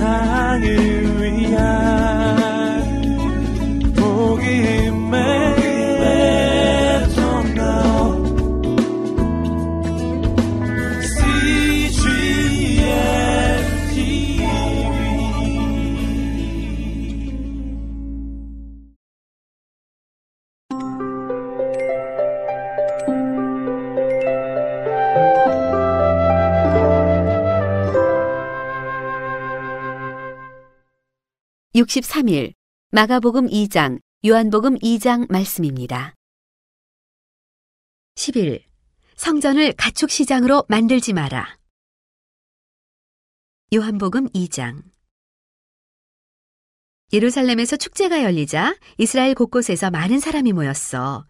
세상을 (63일) 마가복음 2장 요한복음 2장 말씀입니다. 10일 성전을 가축 시장으로 만들지 마라. 요한복음 2장 예루살렘에서 축제가 열리자 이스라엘 곳곳에서 많은 사람이 모였어.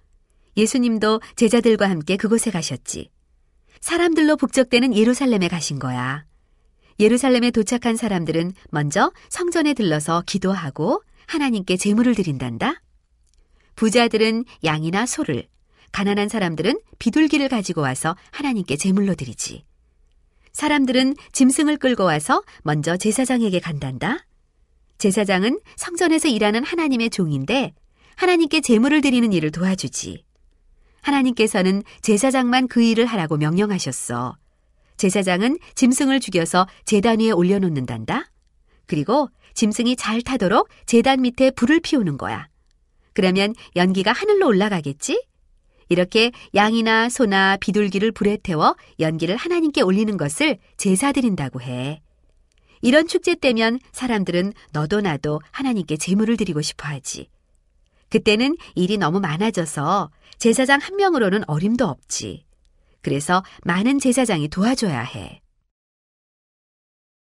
예수님도 제자들과 함께 그곳에 가셨지. 사람들로 북적대는 예루살렘에 가신 거야. 예루살렘에 도착한 사람들은 먼저 성전에 들러서 기도하고 하나님께 제물을 드린단다. 부자들은 양이나 소를, 가난한 사람들은 비둘기를 가지고 와서 하나님께 제물로 드리지. 사람들은 짐승을 끌고 와서 먼저 제사장에게 간단다. 제사장은 성전에서 일하는 하나님의 종인데 하나님께 제물을 드리는 일을 도와주지. 하나님께서는 제사장만 그 일을 하라고 명령하셨어. 제사장은 짐승을 죽여서 제단 위에 올려놓는단다. 그리고 짐승이 잘 타도록 제단 밑에 불을 피우는 거야. 그러면 연기가 하늘로 올라가겠지? 이렇게 양이나 소나 비둘기를 불에 태워 연기를 하나님께 올리는 것을 제사 드린다고 해. 이런 축제 때면 사람들은 너도 나도 하나님께 제물을 드리고 싶어 하지. 그때는 일이 너무 많아져서 제사장 한 명으로는 어림도 없지. 그래서 많은 제사장이 도와줘야 해.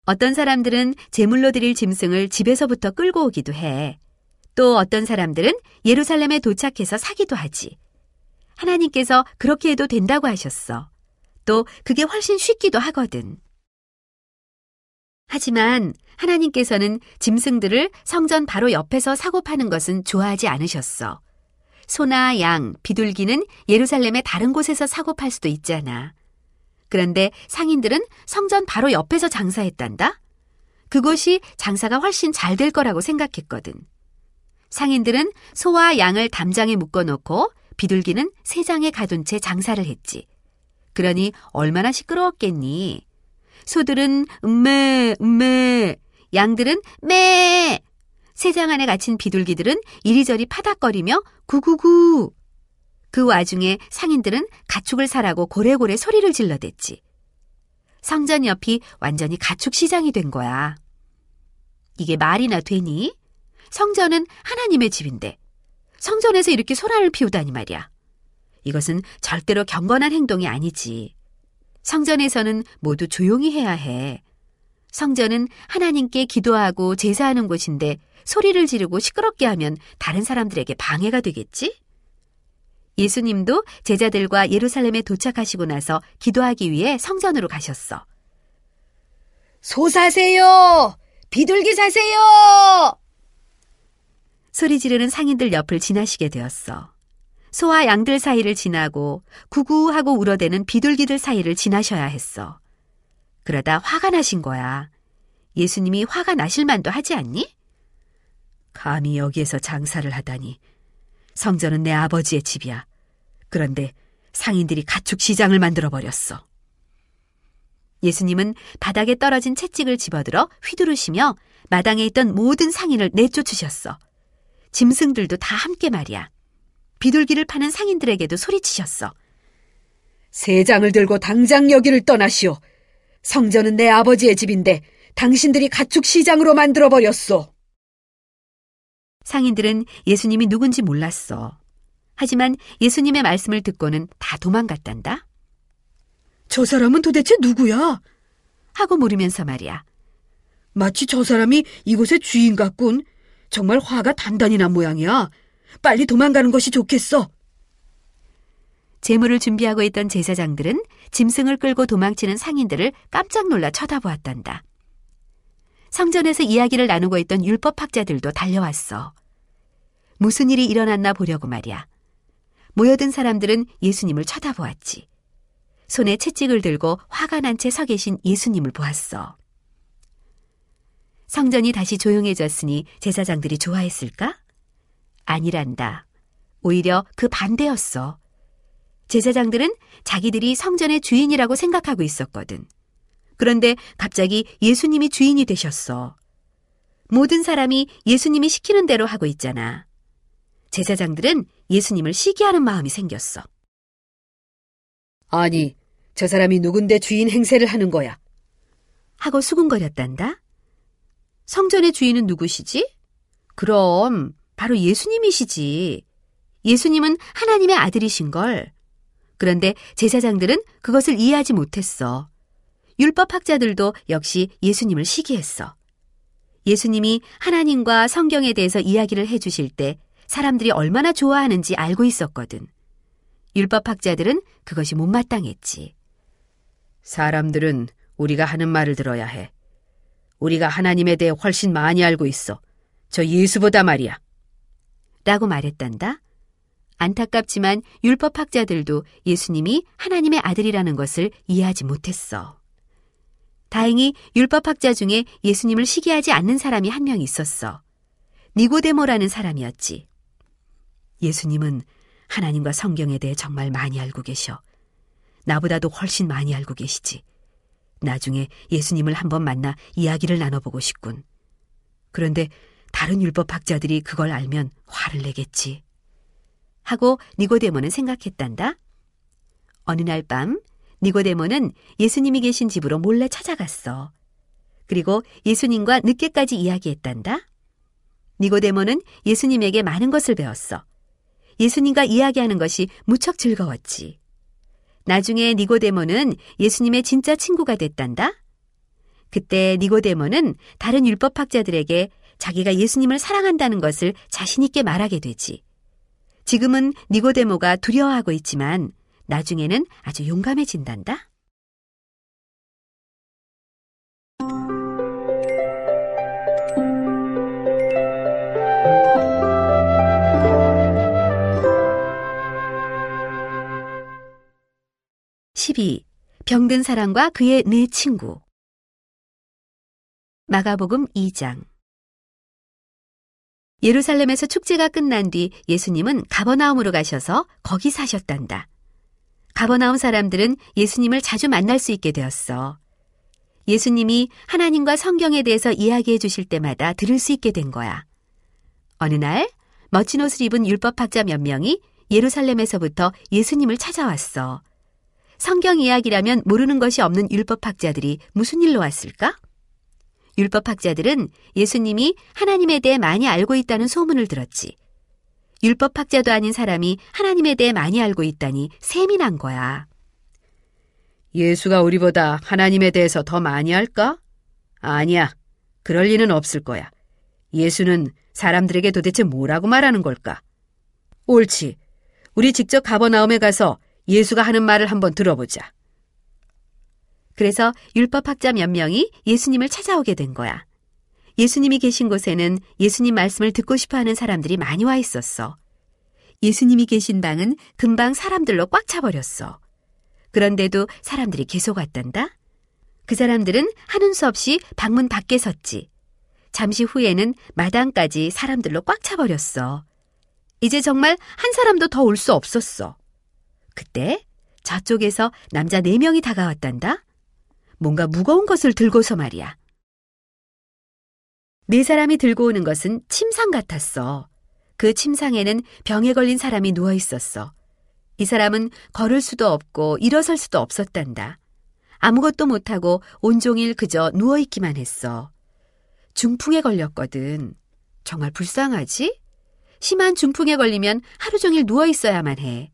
어떤 사람들은 제물로 드릴 짐승을 집에서부터 끌고 오기도 해. 또 어떤 사람들은 예루살렘에 도착해서 사기도 하지. 하나님께서 그렇게 해도 된다고 하셨어. 또 그게 훨씬 쉽기도 하거든. 하지만 하나님께서는 짐승들을 성전 바로 옆에서 사고 파는 것은 좋아하지 않으셨어. 소나 양, 비둘기는 예루살렘의 다른 곳에서 사고 팔 수도 있잖아. 그런데 상인들은 성전 바로 옆에서 장사했단다? 그곳이 장사가 훨씬 잘 될 거라고 생각했거든. 상인들은 소와 양을 담장에 묶어놓고 비둘기는 세장에 가둔 채 장사를 했지. 그러니 얼마나 시끄러웠겠니? 소들은 음메, 음메, 양들은 매. 세장 안에 갇힌 비둘기들은 이리저리 파닥거리며 구구구. 그 와중에 상인들은 가축을 사라고 고래고래 소리를 질러댔지. 성전 옆이 완전히 가축 시장이 된 거야. 이게 말이나 되니? 성전은 하나님의 집인데 성전에서 이렇게 소란을 피우다니 말이야. 이것은 절대로 경건한 행동이 아니지. 성전에서는 모두 조용히 해야 해. 성전은 하나님께 기도하고 제사하는 곳인데 소리를 지르고 시끄럽게 하면 다른 사람들에게 방해가 되겠지? 예수님도 제자들과 예루살렘에 도착하시고 나서 기도하기 위해 성전으로 가셨어. 소 사세요! 비둘기 사세요! 소리 지르는 상인들 옆을 지나시게 되었어. 소와 양들 사이를 지나고 구구하고 울어대는 비둘기들 사이를 지나셔야 했어. 그러다 화가 나신 거야. 예수님이 화가 나실 만도 하지 않니? 감히 여기에서 장사를 하다니. 성전은 내 아버지의 집이야. 그런데 상인들이 가축 시장을 만들어 버렸어. 예수님은 바닥에 떨어진 채찍을 집어들어 휘두르시며 마당에 있던 모든 상인을 내쫓으셨어. 짐승들도 다 함께 말이야. 비둘기를 파는 상인들에게도 소리치셨어. 세 장을 들고 당장 여기를 떠나시오. 성전은 내 아버지의 집인데 당신들이 가축 시장으로 만들어 버렸소. 상인들은 예수님이 누군지 몰랐어. 하지만 예수님의 말씀을 듣고는 다 도망갔단다. 저 사람은 도대체 누구야? 하고 물으면서 말이야. 마치 저 사람이 이곳의 주인 같군. 정말 화가 단단히 난 모양이야. 빨리 도망가는 것이 좋겠어. 재물을 준비하고 있던 제사장들은 짐승을 끌고 도망치는 상인들을 깜짝 놀라 쳐다보았단다. 성전에서 이야기를 나누고 있던 율법학자들도 달려왔어. 무슨 일이 일어났나 보려고 말이야. 모여든 사람들은 예수님을 쳐다보았지. 손에 채찍을 들고 화가 난 채 서 계신 예수님을 보았어. 성전이 다시 조용해졌으니 제사장들이 좋아했을까? 아니란다. 오히려 그 반대였어. 제사장들은 자기들이 성전의 주인이라고 생각하고 있었거든. 그런데 갑자기 예수님이 주인이 되셨어. 모든 사람이 예수님이 시키는 대로 하고 있잖아. 제사장들은 예수님을 시기하는 마음이 생겼어. 아니, 저 사람이 누군데 주인 행세를 하는 거야? 하고 수군거렸단다. 성전의 주인은 누구시지? 그럼 바로 예수님이시지. 예수님은 하나님의 아들이신 걸. 그런데 제사장들은 그것을 이해하지 못했어. 율법학자들도 역시 예수님을 시기했어. 예수님이 하나님과 성경에 대해서 이야기를 해주실 때 사람들이 얼마나 좋아하는지 알고 있었거든. 율법학자들은 그것이 못마땅했지. 사람들은 우리가 하는 말을 들어야 해. 우리가 하나님에 대해 훨씬 많이 알고 있어. 저 예수보다 말이야. 라고 말했단다. 안타깝지만 율법학자들도 예수님이 하나님의 아들이라는 것을 이해하지 못했어. 다행히 율법학자 중에 예수님을 시기하지 않는 사람이 한 명 있었어. 니고데모라는 사람이었지. 예수님은 하나님과 성경에 대해 정말 많이 알고 계셔. 나보다도 훨씬 많이 알고 계시지. 나중에 예수님을 한번 만나 이야기를 나눠보고 싶군. 그런데 다른 율법학자들이 그걸 알면 화를 내겠지. 하고 니고데모는 생각했단다. 어느 날 밤 니고데모는 예수님이 계신 집으로 몰래 찾아갔어. 그리고 예수님과 늦게까지 이야기했단다. 니고데모는 예수님에게 많은 것을 배웠어. 예수님과 이야기하는 것이 무척 즐거웠지. 나중에 니고데모는 예수님의 진짜 친구가 됐단다. 그때 니고데모는 다른 율법학자들에게 자기가 예수님을 사랑한다는 것을 자신있게 말하게 되지. 지금은 니고데모가 두려워하고 있지만 나중에는 아주 용감해진단다. (12) 병든 사람과 그의 네 친구. 마가복음 2장 예루살렘에서 축제가 끝난 뒤 예수님은 가버나움으로 가셔서 거기 사셨단다. 가버나움 사람들은 예수님을 자주 만날 수 있게 되었어. 예수님이 하나님과 성경에 대해서 이야기해 주실 때마다 들을 수 있게 된 거야. 어느 날 멋진 옷을 입은 율법학자 몇 명이 예루살렘에서부터 예수님을 찾아왔어. 성경 이야기라면 모르는 것이 없는 율법학자들이 무슨 일로 왔을까? 율법학자들은 예수님이 하나님에 대해 많이 알고 있다는 소문을 들었지. 율법학자도 아닌 사람이 하나님에 대해 많이 알고 있다니 셈이 난 거야. 예수가 우리보다 하나님에 대해서 더 많이 알까? 아니야. 그럴 리는 없을 거야. 예수는 사람들에게 도대체 뭐라고 말하는 걸까? 옳지. 우리 직접 가버나움에 가서 예수가 하는 말을 한번 들어보자. 그래서 율법학자 몇 명이 예수님을 찾아오게 된 거야. 예수님이 계신 곳에는 예수님 말씀을 듣고 싶어 하는 사람들이 많이 와 있었어. 예수님이 계신 방은 금방 사람들로 꽉 차버렸어. 그런데도 사람들이 계속 왔단다. 그 사람들은 하는 수 없이 방문 밖에 섰지. 잠시 후에는 마당까지 사람들로 꽉 차버렸어. 이제 정말 한 사람도 더 올 수 없었어. 그때 저쪽에서 남자 네 명이 다가왔단다. 뭔가 무거운 것을 들고서 말이야. 네 사람이 들고 오는 것은 침상 같았어. 그 침상에는 병에 걸린 사람이 누워 있었어. 이 사람은 걸을 수도 없고 일어설 수도 없었단다. 아무것도 못하고 온종일 그저 누워있기만 했어. 중풍에 걸렸거든. 정말 불쌍하지? 심한 중풍에 걸리면 하루 종일 누워있어야만 해.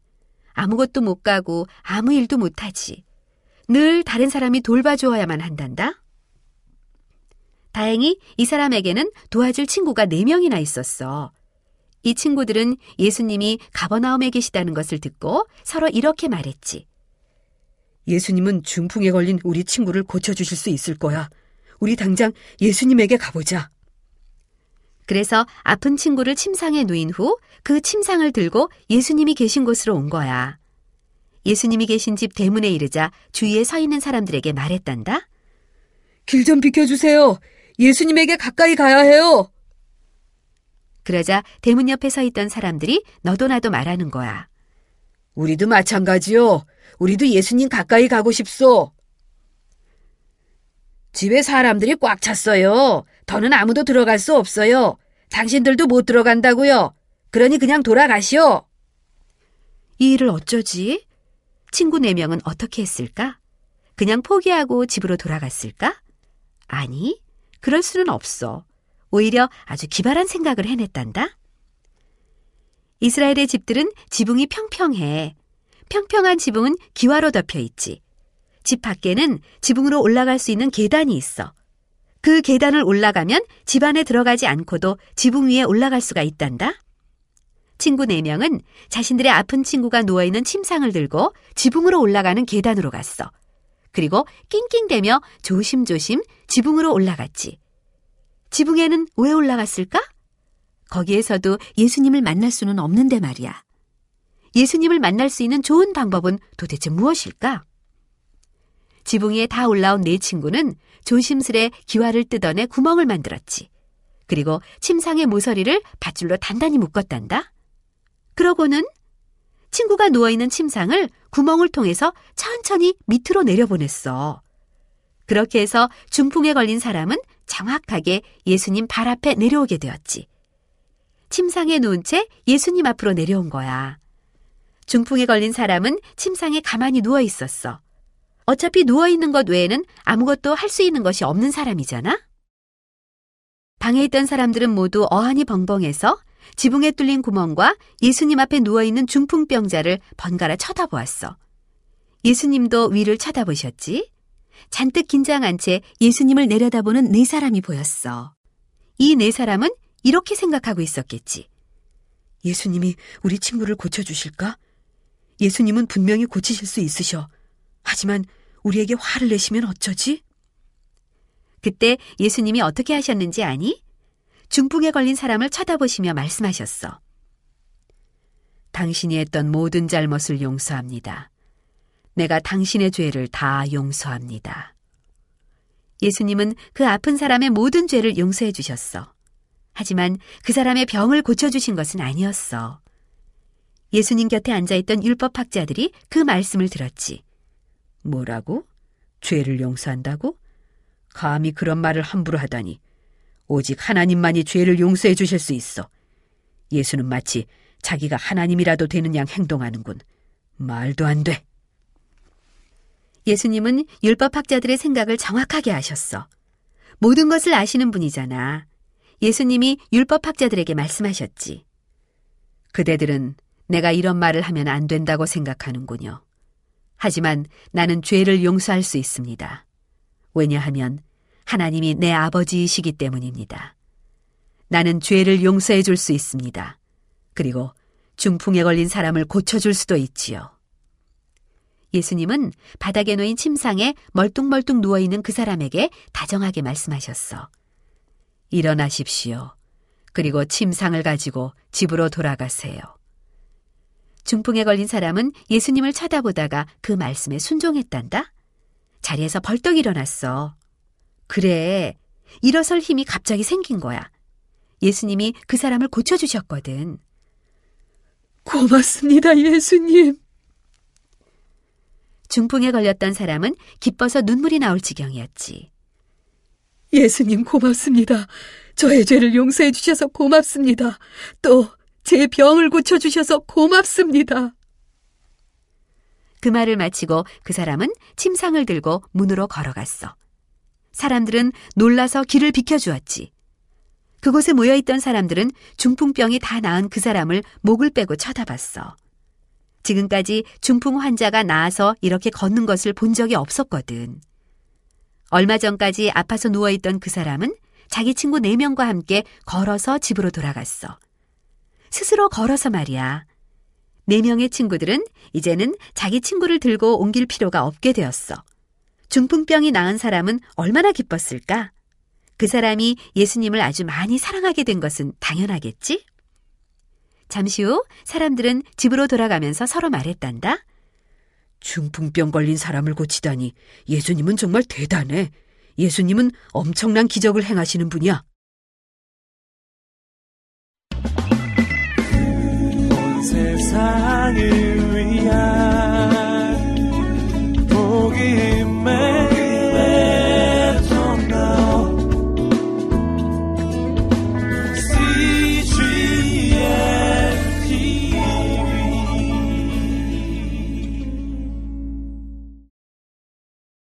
아무것도 못 가고 아무 일도 못하지. 늘 다른 사람이 돌봐주어야만 한단다. 다행히 이 사람에게는 도와줄 친구가 네명이나 있었어. 이 친구들은 예수님이 가버나움에 계시다는 것을 듣고 서로 이렇게 말했지. 예수님은 중풍에 걸린 우리 친구를 고쳐주실 수 있을 거야. 우리 당장 예수님에게 가보자. 그래서 아픈 친구를 침상에 누인 후 그 침상을 들고 예수님이 계신 곳으로 온 거야. 예수님이 계신 집 대문에 이르자 주위에 서 있는 사람들에게 말했단다. 길 좀 비켜주세요. 예수님에게 가까이 가야 해요. 그러자 대문 옆에 서 있던 사람들이 너도 나도 말하는 거야. 우리도 마찬가지요. 우리도 예수님 가까이 가고 싶소. 집에 사람들이 꽉 찼어요. 더는 아무도 들어갈 수 없어요. 당신들도 못 들어간다고요. 그러니 그냥 돌아가시오. 이 일을 어쩌지? 친구 네 명은 어떻게 했을까? 그냥 포기하고 집으로 돌아갔을까? 아니, 그럴 수는 없어. 오히려 아주 기발한 생각을 해냈단다. 이스라엘의 집들은 지붕이 평평해. 평평한 지붕은 기와로 덮여 있지. 집 밖에는 지붕으로 올라갈 수 있는 계단이 있어. 그 계단을 올라가면 집 안에 들어가지 않고도 지붕 위에 올라갈 수가 있단다. 친구 4명은 자신들의 아픈 친구가 누워있는 침상을 들고 지붕으로 올라가는 계단으로 갔어. 그리고 낑낑대며 조심조심 지붕으로 올라갔지. 지붕에는 왜 올라갔을까? 거기에서도 예수님을 만날 수는 없는데 말이야. 예수님을 만날 수 있는 좋은 방법은 도대체 무엇일까? 지붕 위에 다 올라온 네 친구는 조심스레 기와를 뜯어내 구멍을 만들었지. 그리고 침상의 모서리를 밧줄로 단단히 묶었단다. 그러고는 친구가 누워있는 침상을 구멍을 통해서 천천히 밑으로 내려보냈어. 그렇게 해서 중풍에 걸린 사람은 정확하게 예수님 발 앞에 내려오게 되었지. 침상에 누운 채 예수님 앞으로 내려온 거야. 중풍에 걸린 사람은 침상에 가만히 누워 있었어. 어차피 누워 있는 것 외에는 아무것도 할 수 있는 것이 없는 사람이잖아? 방에 있던 사람들은 모두 어안이 벙벙해서 지붕에 뚫린 구멍과 예수님 앞에 누워있는 중풍병자를 번갈아 쳐다보았어. 예수님도 위를 쳐다보셨지? 잔뜩 긴장한 채 예수님을 내려다보는 네 사람이 보였어. 이 네 사람은 이렇게 생각하고 있었겠지. 예수님이 우리 친구를 고쳐주실까? 예수님은 분명히 고치실 수 있으셔. 하지만 우리에게 화를 내시면 어쩌지? 그때 예수님이 어떻게 하셨는지 아니? 중풍에 걸린 사람을 쳐다보시며 말씀하셨어. 당신이 했던 모든 잘못을 용서합니다. 내가 당신의 죄를 다 용서합니다. 예수님은 그 아픈 사람의 모든 죄를 용서해 주셨어. 하지만 그 사람의 병을 고쳐주신 것은 아니었어. 예수님 곁에 앉아있던 율법학자들이 그 말씀을 들었지. 뭐라고? 죄를 용서한다고? 감히 그런 말을 함부로 하다니. 오직 하나님만이 죄를 용서해 주실 수 있어. 예수는 마치 자기가 하나님이라도 되는 양 행동하는군. 말도 안 돼. 예수님은 율법학자들의 생각을 정확하게 아셨어. 모든 것을 아시는 분이잖아. 예수님이 율법학자들에게 말씀하셨지. 그대들은 내가 이런 말을 하면 안 된다고 생각하는군요. 하지만 나는 죄를 용서할 수 있습니다. 왜냐하면 하나님이 내 아버지이시기 때문입니다. 나는 죄를 용서해 줄 수 있습니다. 그리고 중풍에 걸린 사람을 고쳐줄 수도 있지요. 예수님은 바닥에 놓인 침상에 멀뚱멀뚱 누워있는 그 사람에게 다정하게 말씀하셨어. 일어나십시오. 그리고 침상을 가지고 집으로 돌아가세요. 중풍에 걸린 사람은 예수님을 쳐다보다가 그 말씀에 순종했단다. 자리에서 벌떡 일어났어. 그래. 일어설 힘이 갑자기 생긴 거야. 예수님이 그 사람을 고쳐주셨거든. 고맙습니다, 예수님. 중풍에 걸렸던 사람은 기뻐서 눈물이 나올 지경이었지. 예수님 고맙습니다. 저의 죄를 용서해 주셔서 고맙습니다. 또 제 병을 고쳐 주셔서 고맙습니다. 그 말을 마치고 그 사람은 침상을 들고 문으로 걸어갔어. 사람들은 놀라서 길을 비켜주었지. 그곳에 모여있던 사람들은 중풍병이 다 나은 그 사람을 목을 빼고 쳐다봤어. 지금까지 중풍 환자가 나아서 이렇게 걷는 것을 본 적이 없었거든. 얼마 전까지 아파서 누워있던 그 사람은 자기 친구 4명과 함께 걸어서 집으로 돌아갔어. 스스로 걸어서 말이야. 4명의 친구들은 이제는 자기 친구를 들고 옮길 필요가 없게 되었어. 중풍병이 나은 사람은 얼마나 기뻤을까? 그 사람이 예수님을 아주 많이 사랑하게 된 것은 당연하겠지? 잠시 후 사람들은 집으로 돌아가면서 서로 말했단다. 중풍병 걸린 사람을 고치다니 예수님은 정말 대단해. 예수님은 엄청난 기적을 행하시는 분이야. 온 세상을